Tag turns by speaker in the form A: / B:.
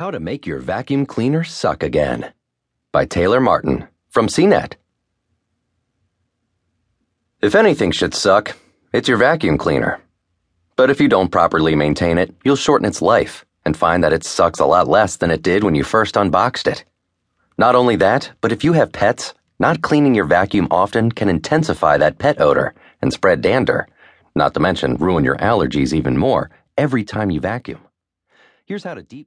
A: How to Make Your Vacuum Cleaner Suck Again by Taylor Martin from CNET. If anything should suck, it's your vacuum cleaner. But if you don't properly maintain it, you'll shorten its life and find that it sucks a lot less than it did when you first unboxed it. Not only that, but if you have pets, not cleaning your vacuum often can intensify that pet odor and spread dander, not to mention ruin your allergies even more every time you vacuum. Here's how to deep